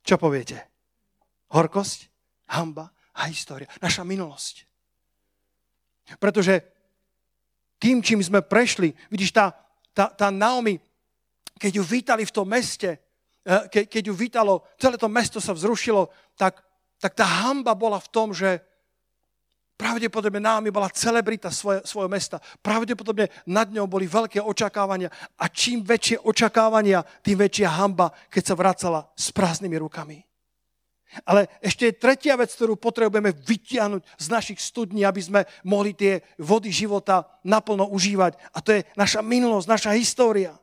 Čo poviete? Horkosť? Hamba? a história, naša minulosť. Pretože tým, čím sme prešli, vidíš, tá, tá, tá Naomi, keď ju vítali v tom meste, eh, ke, keď ju vítalo, celé to mesto sa vzrušilo, tak, tak tá hamba bola v tom, že pravdepodobne Naomi bola celebrita svoje, svojho mesta. Pravdepodobne nad ňou boli veľké očakávania a čím väčšie očakávania, tým väčšia hamba, keď sa vracala s prázdnymi rukami. Ale ešte je tretia vec, ktorú potrebujeme vytiahnuť z našich studní, aby sme mohli tie vody života naplno užívať. A to je naša minulosť, naša história.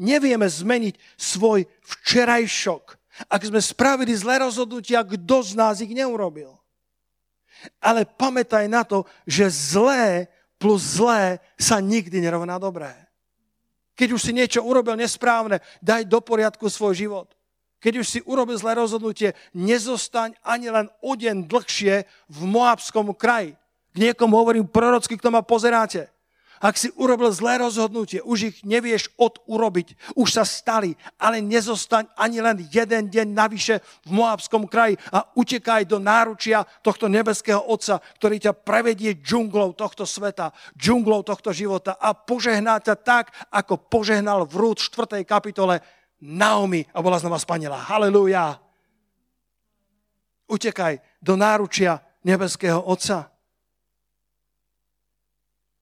Nevieme zmeniť svoj včerajšok. Ak sme spravili zlé rozhodnutia, kto z nás ich neurobil? Ale pamätaj na to, že zlé plus zlé sa nikdy nerovná dobré. Keď už si niečo urobil nesprávne, daj do poriadku svoj život. Keď už si urobil zlé rozhodnutie, nezostaň ani len o deň dlhšie v Moabskom kraji. K niekomu hovorím prorocky, kto ma pozeráte. Ak si urobil zlé rozhodnutie, už ich nevieš odurobiť, už sa stali, ale nezostaň ani len jeden deň navyše v Moabskom kraji a utekaj do náručia tohto nebeského Otca, ktorý ťa prevedie džunglou tohto sveta, džunglou tohto života a požehná ťa tak, ako požehnal v Rúd 4. kapitole Naomi a bola znova spanila. Halelúja. Utekaj do náručia nebeského Otca.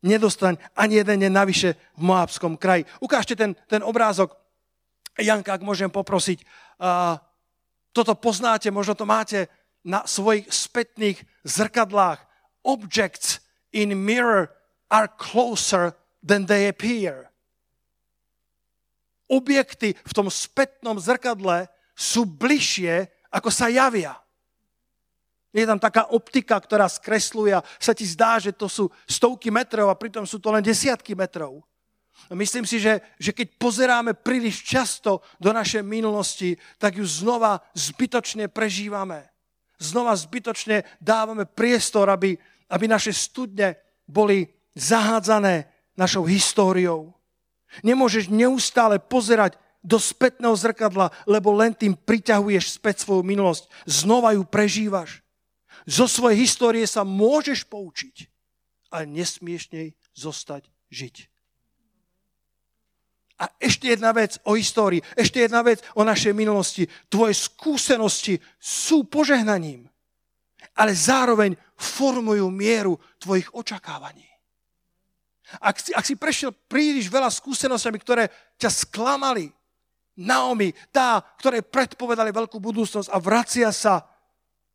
Nedostaň ani jeden deň navyše v Moabskom kraji. Ukážte ten, ten obrázok. Janka, ak môžem poprosiť. Uh, toto poznáte, možno to máte na svojich spätných zrkadlách. Objects in mirror are closer than they appear objekty v tom spätnom zrkadle sú bližšie, ako sa javia. Je tam taká optika, ktorá skresluje a sa ti zdá, že to sú stovky metrov a pritom sú to len desiatky metrov. Myslím si, že, že keď pozeráme príliš často do našej minulosti, tak ju znova zbytočne prežívame. Znova zbytočne dávame priestor, aby, aby naše studne boli zahádzané našou históriou. Nemôžeš neustále pozerať do spätného zrkadla, lebo len tým priťahuješ späť svoju minulosť. Znova ju prežívaš. Zo svojej histórie sa môžeš poučiť, ale nesmieš nej zostať žiť. A ešte jedna vec o histórii, ešte jedna vec o našej minulosti. Tvoje skúsenosti sú požehnaním, ale zároveň formujú mieru tvojich očakávaní. Ak si, ak si prešiel príliš veľa skúsenostami, ktoré ťa sklamali, Naomi, tá, ktoré predpovedali veľkú budúcnosť a vracia sa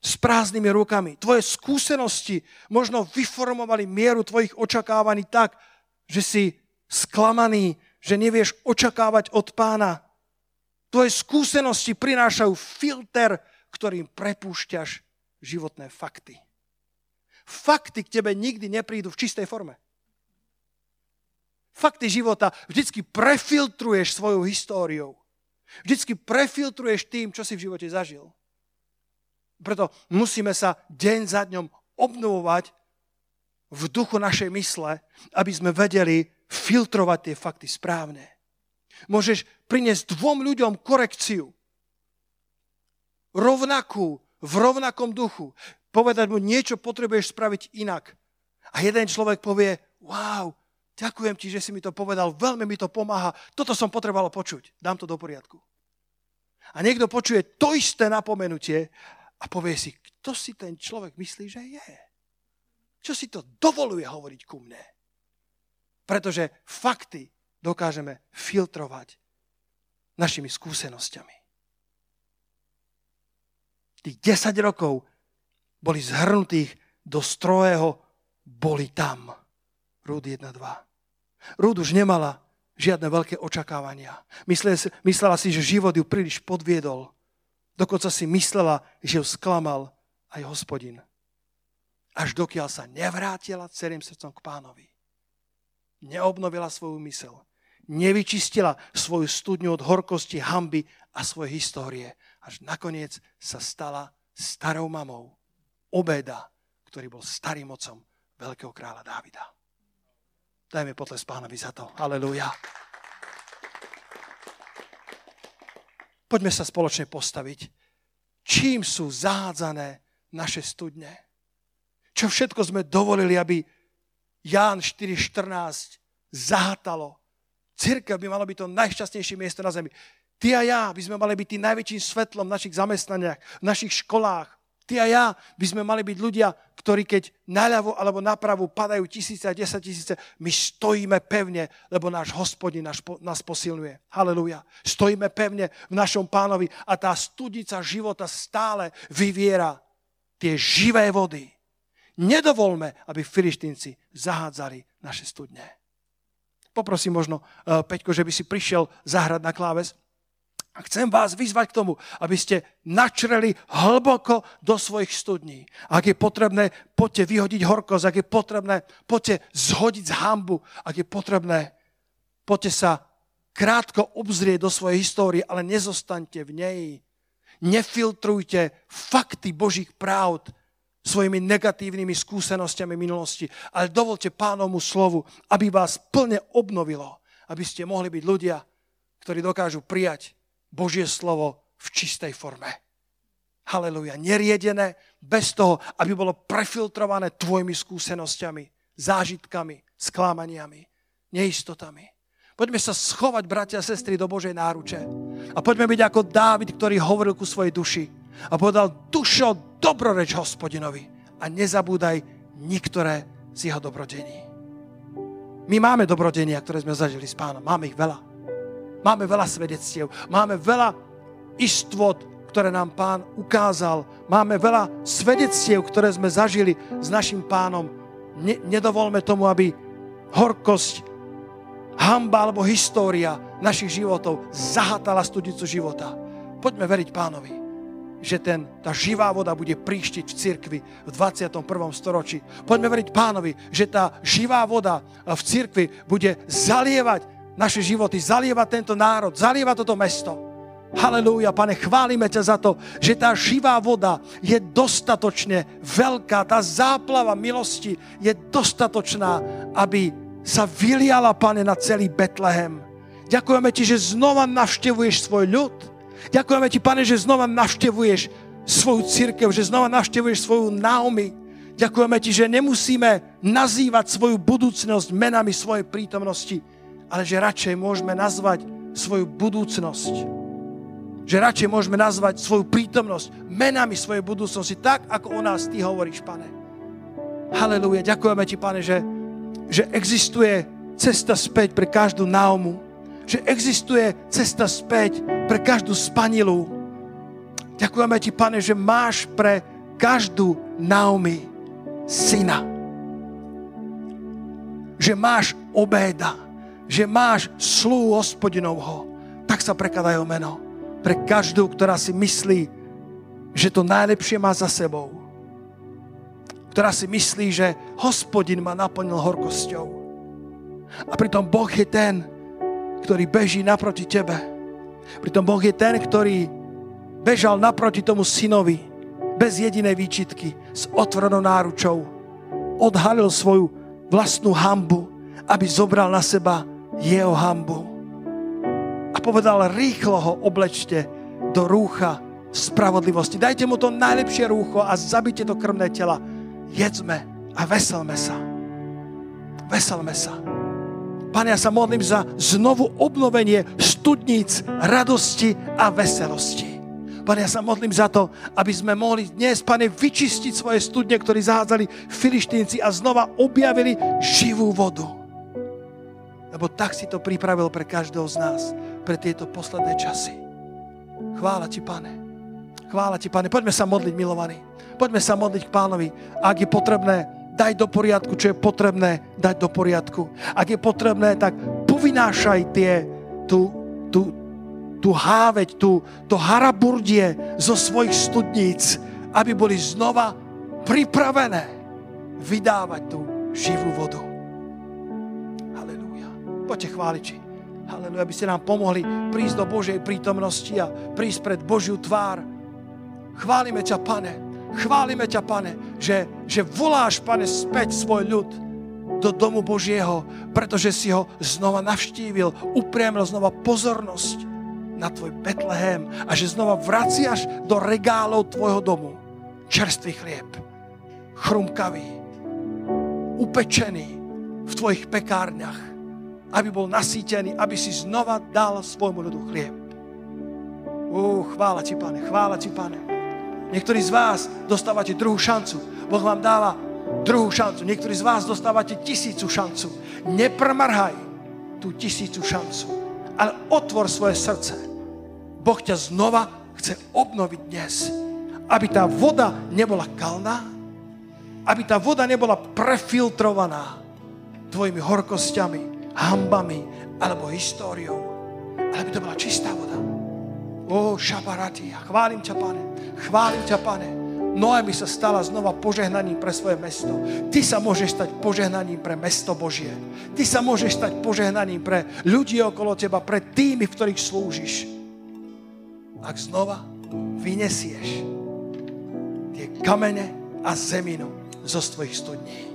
s prázdnymi rukami. Tvoje skúsenosti možno vyformovali mieru tvojich očakávaní tak, že si sklamaný, že nevieš očakávať od pána Tvoje skúsenosti prinášajú filter, ktorým prepúšťaš životné fakty. Fakty k tebe nikdy neprídu v čistej forme. Fakty života vždycky prefiltruješ svojou históriou. Vždycky prefiltruješ tým, čo si v živote zažil. Preto musíme sa deň za dňom obnovovať v duchu našej mysle, aby sme vedeli filtrovať tie fakty správne. Môžeš priniesť dvom ľuďom korekciu. Rovnakú, v rovnakom duchu. Povedať mu, niečo potrebuješ spraviť inak. A jeden človek povie, wow, ďakujem ti, že si mi to povedal, veľmi mi to pomáha, toto som potreboval počuť, dám to do poriadku. A niekto počuje to isté napomenutie a povie si, kto si ten človek myslí, že je? Čo si to dovoluje hovoriť ku mne? Pretože fakty dokážeme filtrovať našimi skúsenosťami. Tých 10 rokov boli zhrnutých do strojého boli tam. Rúd 1, 2. Rúd už nemala žiadne veľké očakávania. Myslela si, že život ju príliš podviedol. Dokonca si myslela, že ju sklamal aj hospodin. Až dokiaľ sa nevrátila celým srdcom k pánovi. Neobnovila svoju mysel nevyčistila svoju studňu od horkosti, hamby a svojej histórie. Až nakoniec sa stala starou mamou Obeda, ktorý bol starým mocom veľkého kráľa Dávida. Dajme potles pánovi za to. Aleluja. Poďme sa spoločne postaviť. Čím sú zahádzané naše studne? Čo všetko sme dovolili, aby Ján 4.14 zahátalo Církev by mala byť to najšťastnejšie miesto na zemi. Ty a ja by sme mali byť tým najväčším svetlom v našich zamestnaniach, v našich školách. Ty a ja by sme mali byť ľudia, ktorí keď naľavo alebo napravo padajú tisíce a desať tisíce, my stojíme pevne, lebo náš hospodin nás, nás posilňuje. Halelúja. Stojíme pevne v našom pánovi a tá studica života stále vyviera tie živé vody. Nedovolme, aby filištínci zahádzali naše studne. Poprosím možno, uh, Peťko, že by si prišiel zahrať na kláves. A chcem vás vyzvať k tomu, aby ste načreli hlboko do svojich studní. Ak je potrebné, poďte vyhodiť horkosť. Ak je potrebné, poďte zhodiť z hambu. Ak je potrebné, poďte sa krátko obzrieť do svojej histórie, ale nezostaňte v nej. Nefiltrujte fakty Božích práv svojimi negatívnymi skúsenostiami minulosti. Ale dovolte pánomu slovu, aby vás plne obnovilo, aby ste mohli byť ľudia, ktorí dokážu prijať Božie slovo v čistej forme. Haleluja. Neriedené, bez toho, aby bolo prefiltrované tvojimi skúsenosťami, zážitkami, sklámaniami, neistotami. Poďme sa schovať, bratia a sestry, do Božej náruče. A poďme byť ako Dávid, ktorý hovoril ku svojej duši a povedal, dušo, dobroreč hospodinovi a nezabúdaj niektoré z jeho dobrodení. My máme dobrodenia, ktoré sme zažili s pánom. Máme ich veľa. Máme veľa svedectiev. Máme veľa istot, ktoré nám pán ukázal. Máme veľa svedectiev, ktoré sme zažili s našim pánom. Ne, nedovolme tomu, aby horkosť, hamba alebo história našich životov zahatala studicu života. Poďme veriť pánovi že ten, tá živá voda bude príštiť v cirkvi v 21. storočí. Poďme veriť pánovi, že tá živá voda v cirkvi bude zalievať naše životy, zalievať tento národ, zalievať toto mesto. Halelúja, pane, chválime ťa za to, že tá živá voda je dostatočne veľká, tá záplava milosti je dostatočná, aby sa vyliala, pane, na celý Betlehem. Ďakujeme ti, že znova navštevuješ svoj ľud, Ďakujeme ti, pane, že znova navštevuješ svoju církev, že znova navštevuješ svoju Naomi. Ďakujeme ti, že nemusíme nazývať svoju budúcnosť menami svojej prítomnosti, ale že radšej môžeme nazvať svoju budúcnosť. Že radšej môžeme nazvať svoju prítomnosť menami svojej budúcnosti, tak ako o nás ty hovoríš, pane. Halelúja. Ďakujeme ti, pane, že, že existuje cesta späť pre každú Naomu že existuje cesta späť pre každú spanilu. Ďakujeme ti, pane, že máš pre každú Naomi syna. Že máš obéda, že máš slú hospodinovho. Tak sa prekladajú meno. pre každú, ktorá si myslí, že to najlepšie má za sebou. Ktorá si myslí, že hospodin ma naplnil horkosťou. A pritom Boh je ten, ktorý beží naproti tebe. Pritom Boh je ten, ktorý bežal naproti tomu synovi bez jedinej výčitky, s otvorenou náručou. Odhalil svoju vlastnú hambu, aby zobral na seba jeho hambu. A povedal, rýchlo ho oblečte do rúcha spravodlivosti. Dajte mu to najlepšie rúcho a zabite do krvné tela. Jedzme a veselme sa. Veselme sa. Pane, ja sa modlím za znovu obnovenie studníc radosti a veselosti. Pane, ja sa modlím za to, aby sme mohli dnes, Pane, vyčistiť svoje studne, ktorí zahádzali filištínci a znova objavili živú vodu. Lebo tak si to pripravil pre každého z nás, pre tieto posledné časy. Chvála Ti, Pane. Chvála ti, Pane. Poďme sa modliť, milovaní. Poďme sa modliť k pánovi. Ak je potrebné, daj do poriadku, čo je potrebné dať do poriadku. Ak je potrebné, tak povinášaj tie, tú, tú, tú háveť, tú, to haraburdie zo svojich studníc, aby boli znova pripravené vydávať tú živú vodu. Poďte chváliči. Halelúja, aby ste nám pomohli prísť do Božej prítomnosti a prísť pred Božiu tvár Chválime ťa, pane. Chválime ťa, pane, že, že voláš, pane, späť svoj ľud do domu Božieho, pretože si ho znova navštívil, upriamil znova pozornosť na tvoj Betlehem a že znova vraciaš do regálov tvojho domu čerstvý chlieb, chrumkavý, upečený v tvojich pekárniach, aby bol nasýtený, aby si znova dal svojmu ľudu chlieb. Ú, chvála ti, pane, chvála ti, pane. Niektorí z vás dostávate druhú šancu. Boh vám dáva druhú šancu. Niektorí z vás dostávate tisícu šancu. Neprmrhaj tú tisícu šancu, ale otvor svoje srdce. Boh ťa znova chce obnoviť dnes. Aby tá voda nebola kalná, aby tá voda nebola prefiltrovaná tvojimi horkosťami, hambami alebo históriou, ale aby to bola čistá voda. O, šaparatia, chválim ťa, pane. Chválim ťa, pane. Noemi sa stala znova požehnaním pre svoje mesto. Ty sa môžeš stať požehnaním pre mesto Božie. Ty sa môžeš stať požehnaním pre ľudí okolo teba, pre tými, v ktorých slúžiš. Ak znova vynesieš tie kamene a zeminu zo svojich studní.